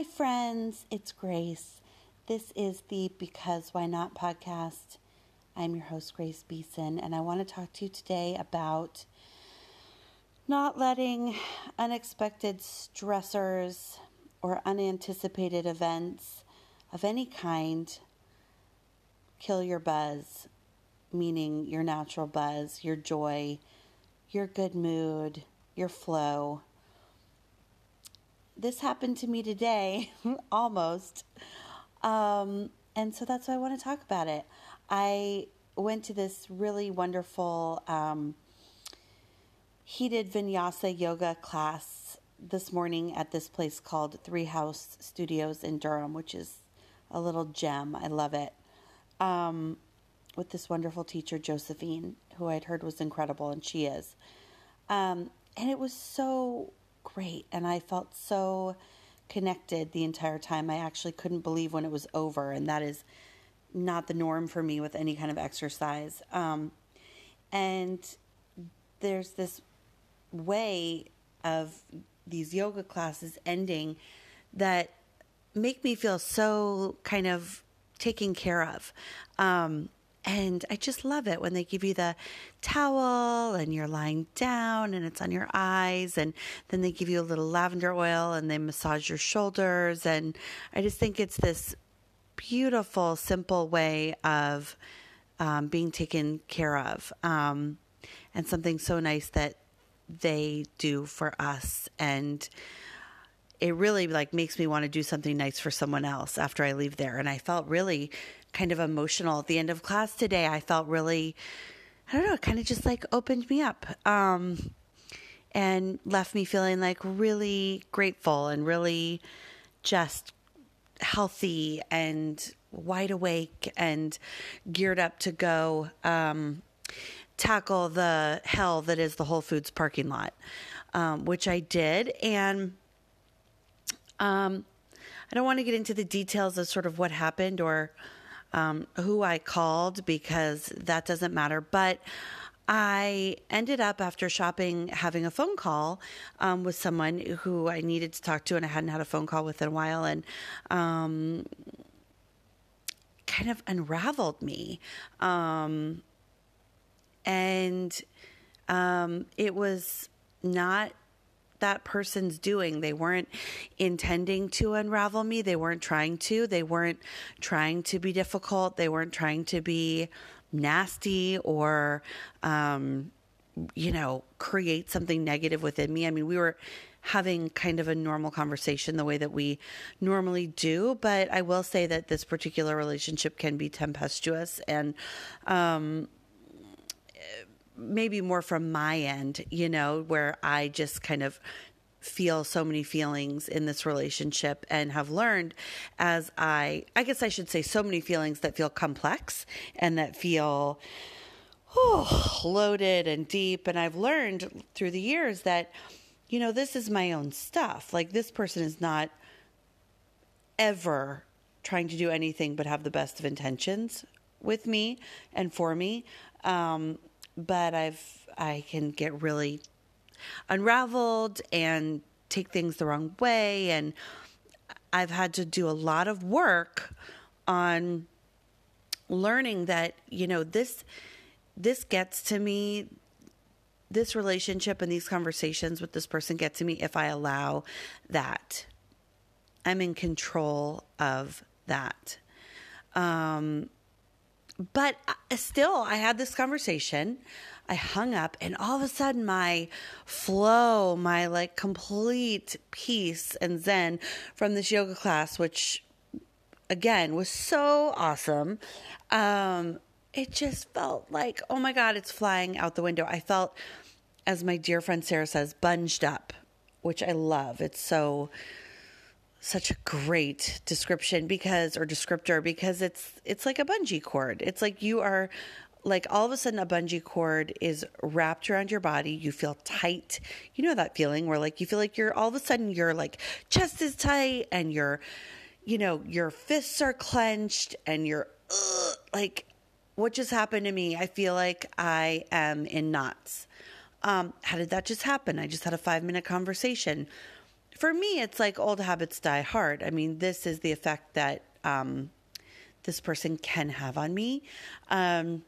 Hi, friends. It's Grace. This is the Because Why Not podcast. I'm your host, Grace Beeson, and I want to talk to you today about not letting unexpected stressors or unanticipated events of any kind kill your buzz, meaning your natural buzz, your joy, your good mood, your flow this happened to me today, almost. Um, and so that's why I want to talk about it. I went to this really wonderful um, heated vinyasa yoga class this morning at this place called Three House Studios in Durham, which is a little gem. I love it. Um, with this wonderful teacher, Josephine, who I'd heard was incredible, and she is. Um, and it was so great. And I felt so connected the entire time. I actually couldn't believe when it was over. And that is not the norm for me with any kind of exercise. Um, and there's this way of these yoga classes ending that make me feel so kind of taken care of. Um, and I just love it when they give you the towel and you're lying down and it's on your eyes. And then they give you a little lavender oil and they massage your shoulders. And I just think it's this beautiful, simple way of um, being taken care of. Um, and something so nice that they do for us. And it really like makes me want to do something nice for someone else after I leave there. And I felt really kind of emotional at the end of class today. I felt really, I don't know, it kind of just like opened me up um, and left me feeling like really grateful and really just healthy and wide awake and geared up to go um, tackle the hell that is the Whole Foods parking lot, um, which I did. And um, I don't want to get into the details of sort of what happened or um, who I called because that doesn't matter. But I ended up after shopping having a phone call um, with someone who I needed to talk to, and I hadn't had a phone call with in a while, and um, kind of unraveled me. Um, and um, it was not that person's doing. They weren't intending to unravel me. They weren't trying to. They weren't trying to be difficult. They weren't trying to be nasty or, um, you know, create something negative within me. I mean, we were having kind of a normal conversation the way that we normally do. But I will say that this particular relationship can be tempestuous and, um, maybe more from my end, you know, where I just kind of feel so many feelings in this relationship and have learned as I, I guess I should say, so many feelings that feel complex and that feel oh, loaded and deep. And I've learned through the years that, you know, this is my own stuff. Like this person is not ever trying to do anything but have the best of intentions with me and for me. Um, but I've I can get really unraveled and take things the wrong way and I've had to do a lot of work on learning that you know this this gets to me this relationship and these conversations with this person get to me if I allow that. I'm in control of that. Um, but uh, still, I had this conversation. I hung up, and all of a sudden, my flow, my like complete peace and zen from this yoga class, which again was so awesome. Um, it just felt like, oh my God, it's flying out the window. I felt, as my dear friend Sarah says, bunged up, which I love. It's so such a great description because or descriptor because it's it's like a bungee cord. It's like you are like all of a sudden a bungee cord is wrapped around your body. You feel tight. You know that feeling where like you feel like you're all of a sudden your like chest is tight and your you know your fists are clenched and you're like what just happened to me? I feel like I am in knots. Um, how did that just happen? I just had a five minute conversation for me, it's like old habits die hard. I mean, this is the effect that um, this person can have on me. Um,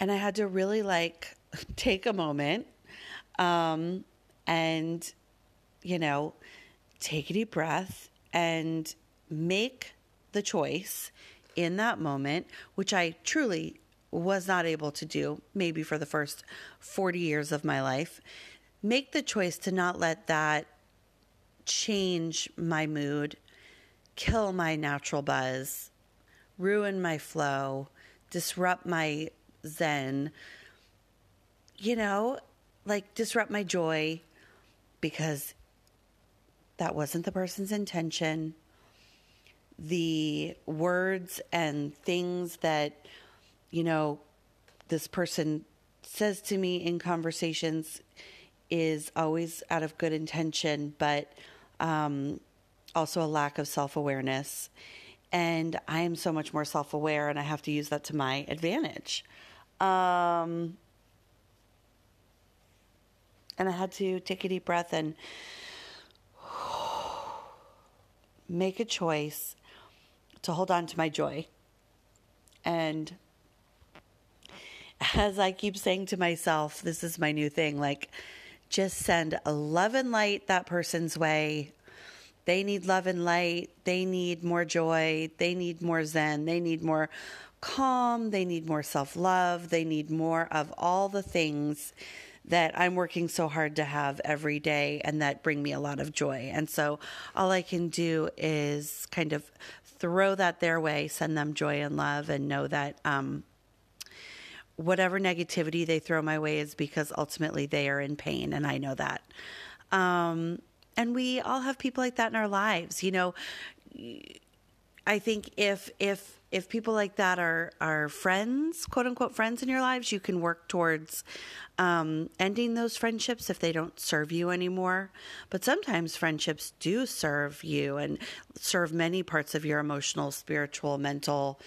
and I had to really like take a moment um, and, you know, take a deep breath and make the choice in that moment, which I truly was not able to do, maybe for the first 40 years of my life. Make the choice to not let that change my mood, kill my natural buzz, ruin my flow, disrupt my zen, you know, like disrupt my joy because that wasn't the person's intention. The words and things that, you know, this person says to me in conversations is always out of good intention, but um, also a lack of self awareness. And I am so much more self aware, and I have to use that to my advantage. Um, and I had to take a deep breath and make a choice to hold on to my joy. And as I keep saying to myself, this is my new thing like, just send a love and light that person's way. They need love and light. They need more joy. They need more zen. They need more calm. They need more self love. They need more of all the things that I'm working so hard to have every day and that bring me a lot of joy. And so all I can do is kind of throw that their way, send them joy and love, and know that um, whatever negativity they throw my way is because ultimately they are in pain, and I know that. Um, and we all have people like that in our lives. You know, I think if if if people like that are are friends, quote unquote friends in your lives, you can work towards um, ending those friendships if they don't serve you anymore. But sometimes friendships do serve you and serve many parts of your emotional, spiritual, mental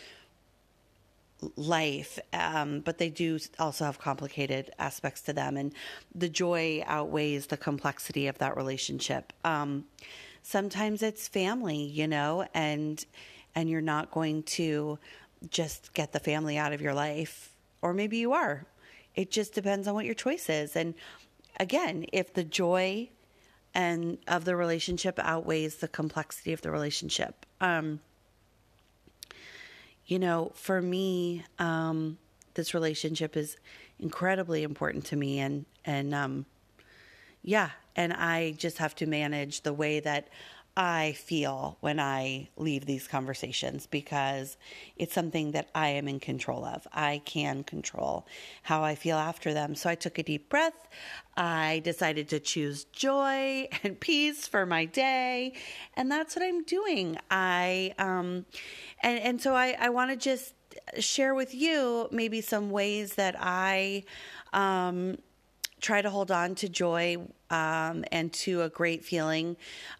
life, um, but they do also have complicated aspects to them, and the joy outweighs the complexity of that relationship. Um, sometimes it's family, you know, and and you're not going to just get the family out of your life, or maybe you are. It just depends on what your choice is, and again, if the joy and of the relationship outweighs the complexity of the relationship. Um, you know, for me, um, this relationship is incredibly important to me, and and um, yeah, and I just have to manage the way that I feel when I leave these conversations because it's something that I am in control of. I can control how I feel after them. So I took a deep breath. I decided to choose joy and peace for my day. And that's what I'm doing. I, um, and, and so I, I want to just share with you maybe some ways that I, um, try to hold on to joy um, and to a great feeling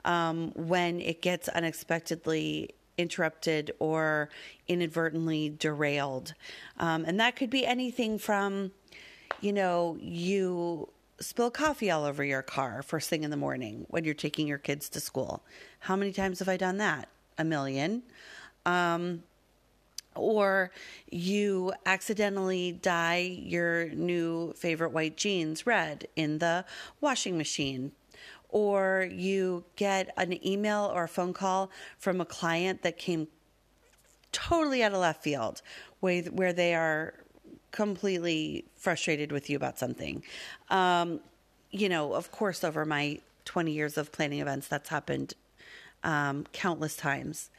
um, when it gets unexpectedly interrupted or inadvertently derailed. Um, and that could be anything from, you know, you spill coffee all over your car first thing in the morning when you're taking your kids to school. How many times have I done that? A million. Um, or you accidentally dye your new favorite white jeans red in the washing machine. Or you get an email or a phone call from a client that came totally out of left field where they are completely frustrated with you about something. Um, you know of course over my 20 years of planning events that's happened um, countless times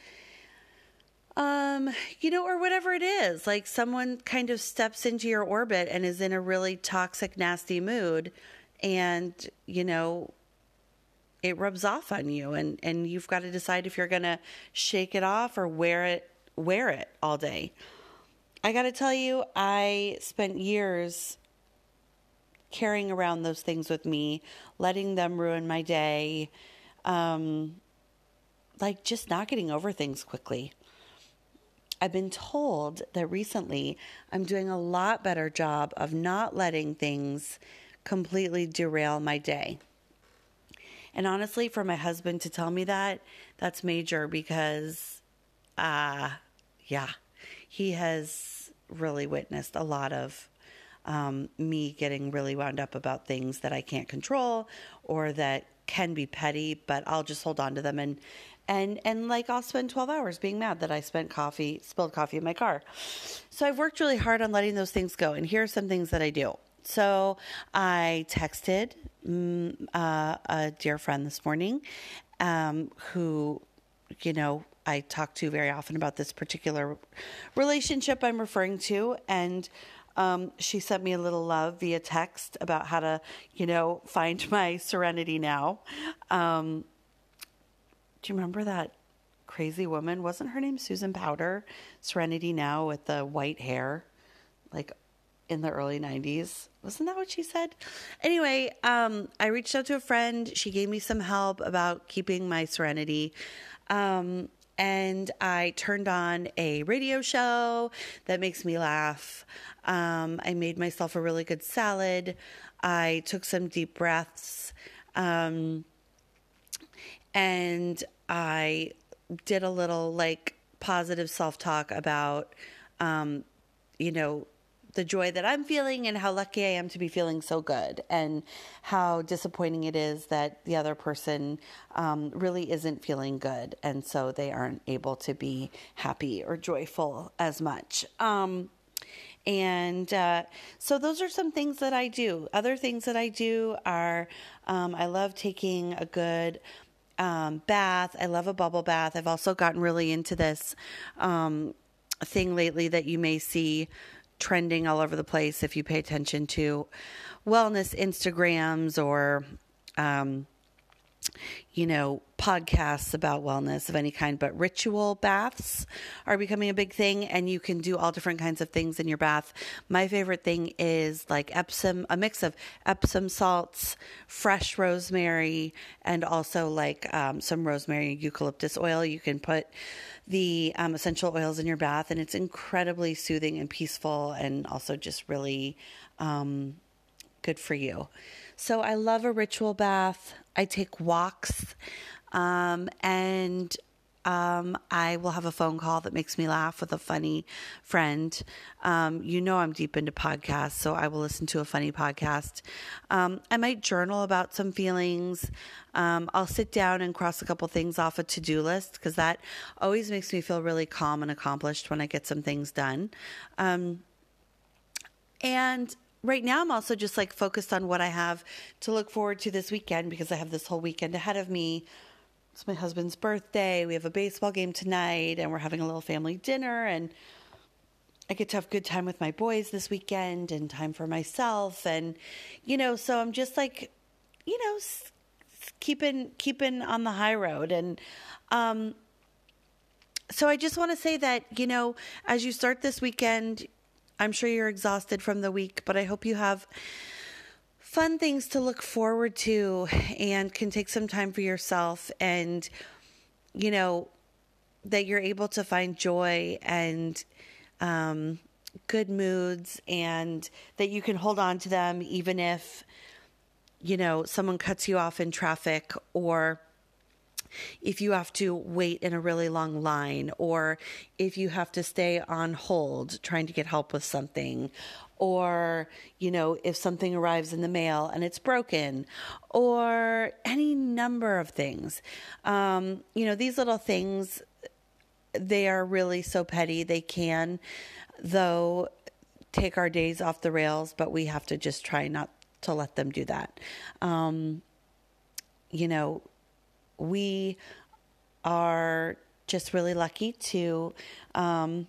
um, you know, or whatever it is. Like someone kind of steps into your orbit and is in a really toxic, nasty mood, and you know, it rubs off on you, and and you've got to decide if you're gonna shake it off or wear it wear it all day. I got to tell you, I spent years carrying around those things with me, letting them ruin my day, um, like just not getting over things quickly. I've been told that recently I'm doing a lot better job of not letting things completely derail my day. And honestly, for my husband to tell me that, that's major because, uh, yeah, he has really witnessed a lot of um, me getting really wound up about things that I can't control or that can be petty, but I'll just hold on to them and and and like I'll spend 12 hours being mad that I spent coffee spilled coffee in my car. So I've worked really hard on letting those things go and here are some things that I do. So I texted mm, uh, a dear friend this morning um, who you know I talk to very often about this particular relationship I'm referring to and um, she sent me a little love via text about how to, you know, find my serenity now. Um, do you remember that crazy woman? Wasn't her name Susan Powter? Serenity Now with the white hair, like in the early 90s. Wasn't that what she said? Anyway, um, I reached out to a friend. She gave me some help about keeping my serenity. Um, and I turned on a radio show that makes me laugh. Um, I made myself a really good salad. I took some deep breaths. Um, and I did a little like positive self talk about, um, you know, the joy that I'm feeling and how lucky I am to be feeling so good, and how disappointing it is that the other person um, really isn't feeling good, and so they aren't able to be happy or joyful as much. Um, and uh, so those are some things that I do. Other things that I do are um, I love taking a good um, bath. I love a bubble bath. I've also gotten really into this um, thing lately that you may see trending all over the place if you pay attention to wellness Instagrams or, um, you know, podcasts about wellness of any kind, but ritual baths are becoming a big thing, and you can do all different kinds of things in your bath. My favorite thing is like Epsom, a mix of Epsom salts, fresh rosemary, and also like um, some rosemary eucalyptus oil. You can put the um, essential oils in your bath, and it's incredibly soothing and peaceful, and also just really um, good for you. So I love a ritual bath. I take walks, um, and um, I will have a phone call that makes me laugh with a funny friend. Um, you know, I'm deep into podcasts, so I will listen to a funny podcast. Um, I might journal about some feelings. Um, I'll sit down and cross a couple things off a to do list because that always makes me feel really calm and accomplished when I get some things done. Um, and right now I'm also just like focused on what I have to look forward to this weekend because I have this whole weekend ahead of me it's my husband's birthday. We have a baseball game tonight, and we're having a little family dinner. And I get to have good time with my boys this weekend and time for myself. And, you know, so I'm just like, you know, keeping keeping on the high road. And um, so I just want to say that, you know, as you start this weekend, I'm sure you're exhausted from the week, but I hope you have fun things to look forward to and can take some time for yourself and you know that you're able to find joy and um, good moods and that you can hold on to them even if you know someone cuts you off in traffic or if you have to wait in a really long line or if you have to stay on hold trying to get help with something or you know if something arrives in the mail and it's broken or any number of things. Um, you know these little things they are really so petty. They can though take our days off the rails but we have to just try not to let them do that. Um, you know we are just really lucky to um,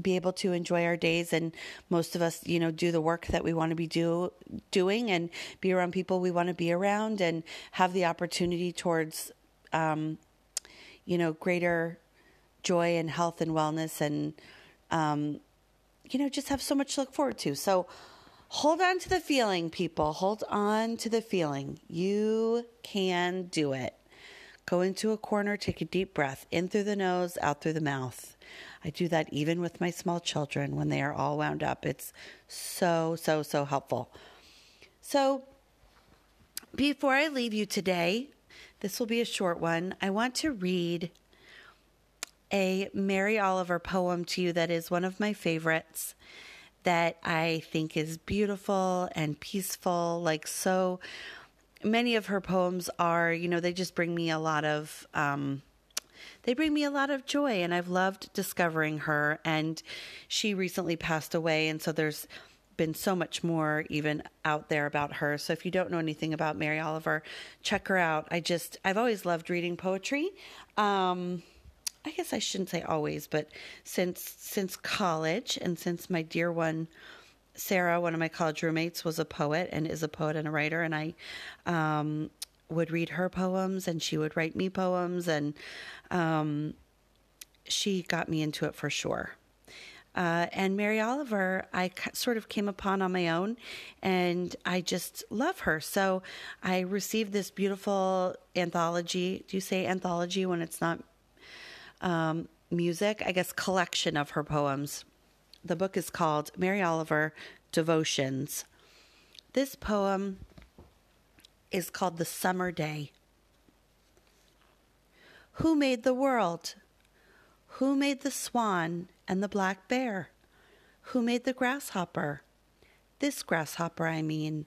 be able to enjoy our days and most of us you know do the work that we want to be do doing and be around people we want to be around and have the opportunity towards um, you know greater joy and health and wellness and um, you know just have so much to look forward to. So hold on to the feeling people. Hold on to the feeling. You can do it go into a corner take a deep breath in through the nose out through the mouth I do that even with my small children when they are all wound up. It's so, so, so helpful. So, before I leave you today, This will be a short one. I want to read a Mary Oliver poem to you that is one of my favorites that I think is beautiful and peaceful. Like, so many of her poems are, you know, they just bring me a lot of. Um, they bring me a lot of joy, and I've loved discovering her. And she recently passed away, and so there's been so much more even out there about her. So if you don't know anything about Mary Oliver, check her out. I just I've always loved reading poetry. Um, I guess I shouldn't say always, but since since college and since my dear one Sarah, one of my college roommates, was a poet and is a poet and a writer, and I um, would read her poems and she would write me poems, and um, she got me into it for sure. Uh, and Mary Oliver, I sort of came upon on my own, and I just love her. So I received this beautiful anthology. Do you say anthology when it's not um, music, I guess, collection of her poems. The book is called Mary Oliver Devotions. This poem is called The Summer Day. Who made the world? Who made the swan and the black bear? Who made the grasshopper? This grasshopper, I mean,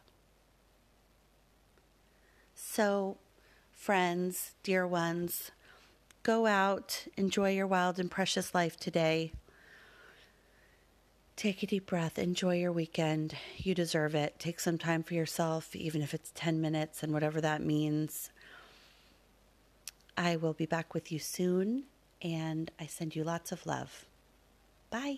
So, friends, dear ones, go out, enjoy your wild and precious life today. Take a deep breath, enjoy your weekend. You deserve it. Take some time for yourself, even if it's 10 minutes and whatever that means. I will be back with you soon, and I send you lots of love. Bye.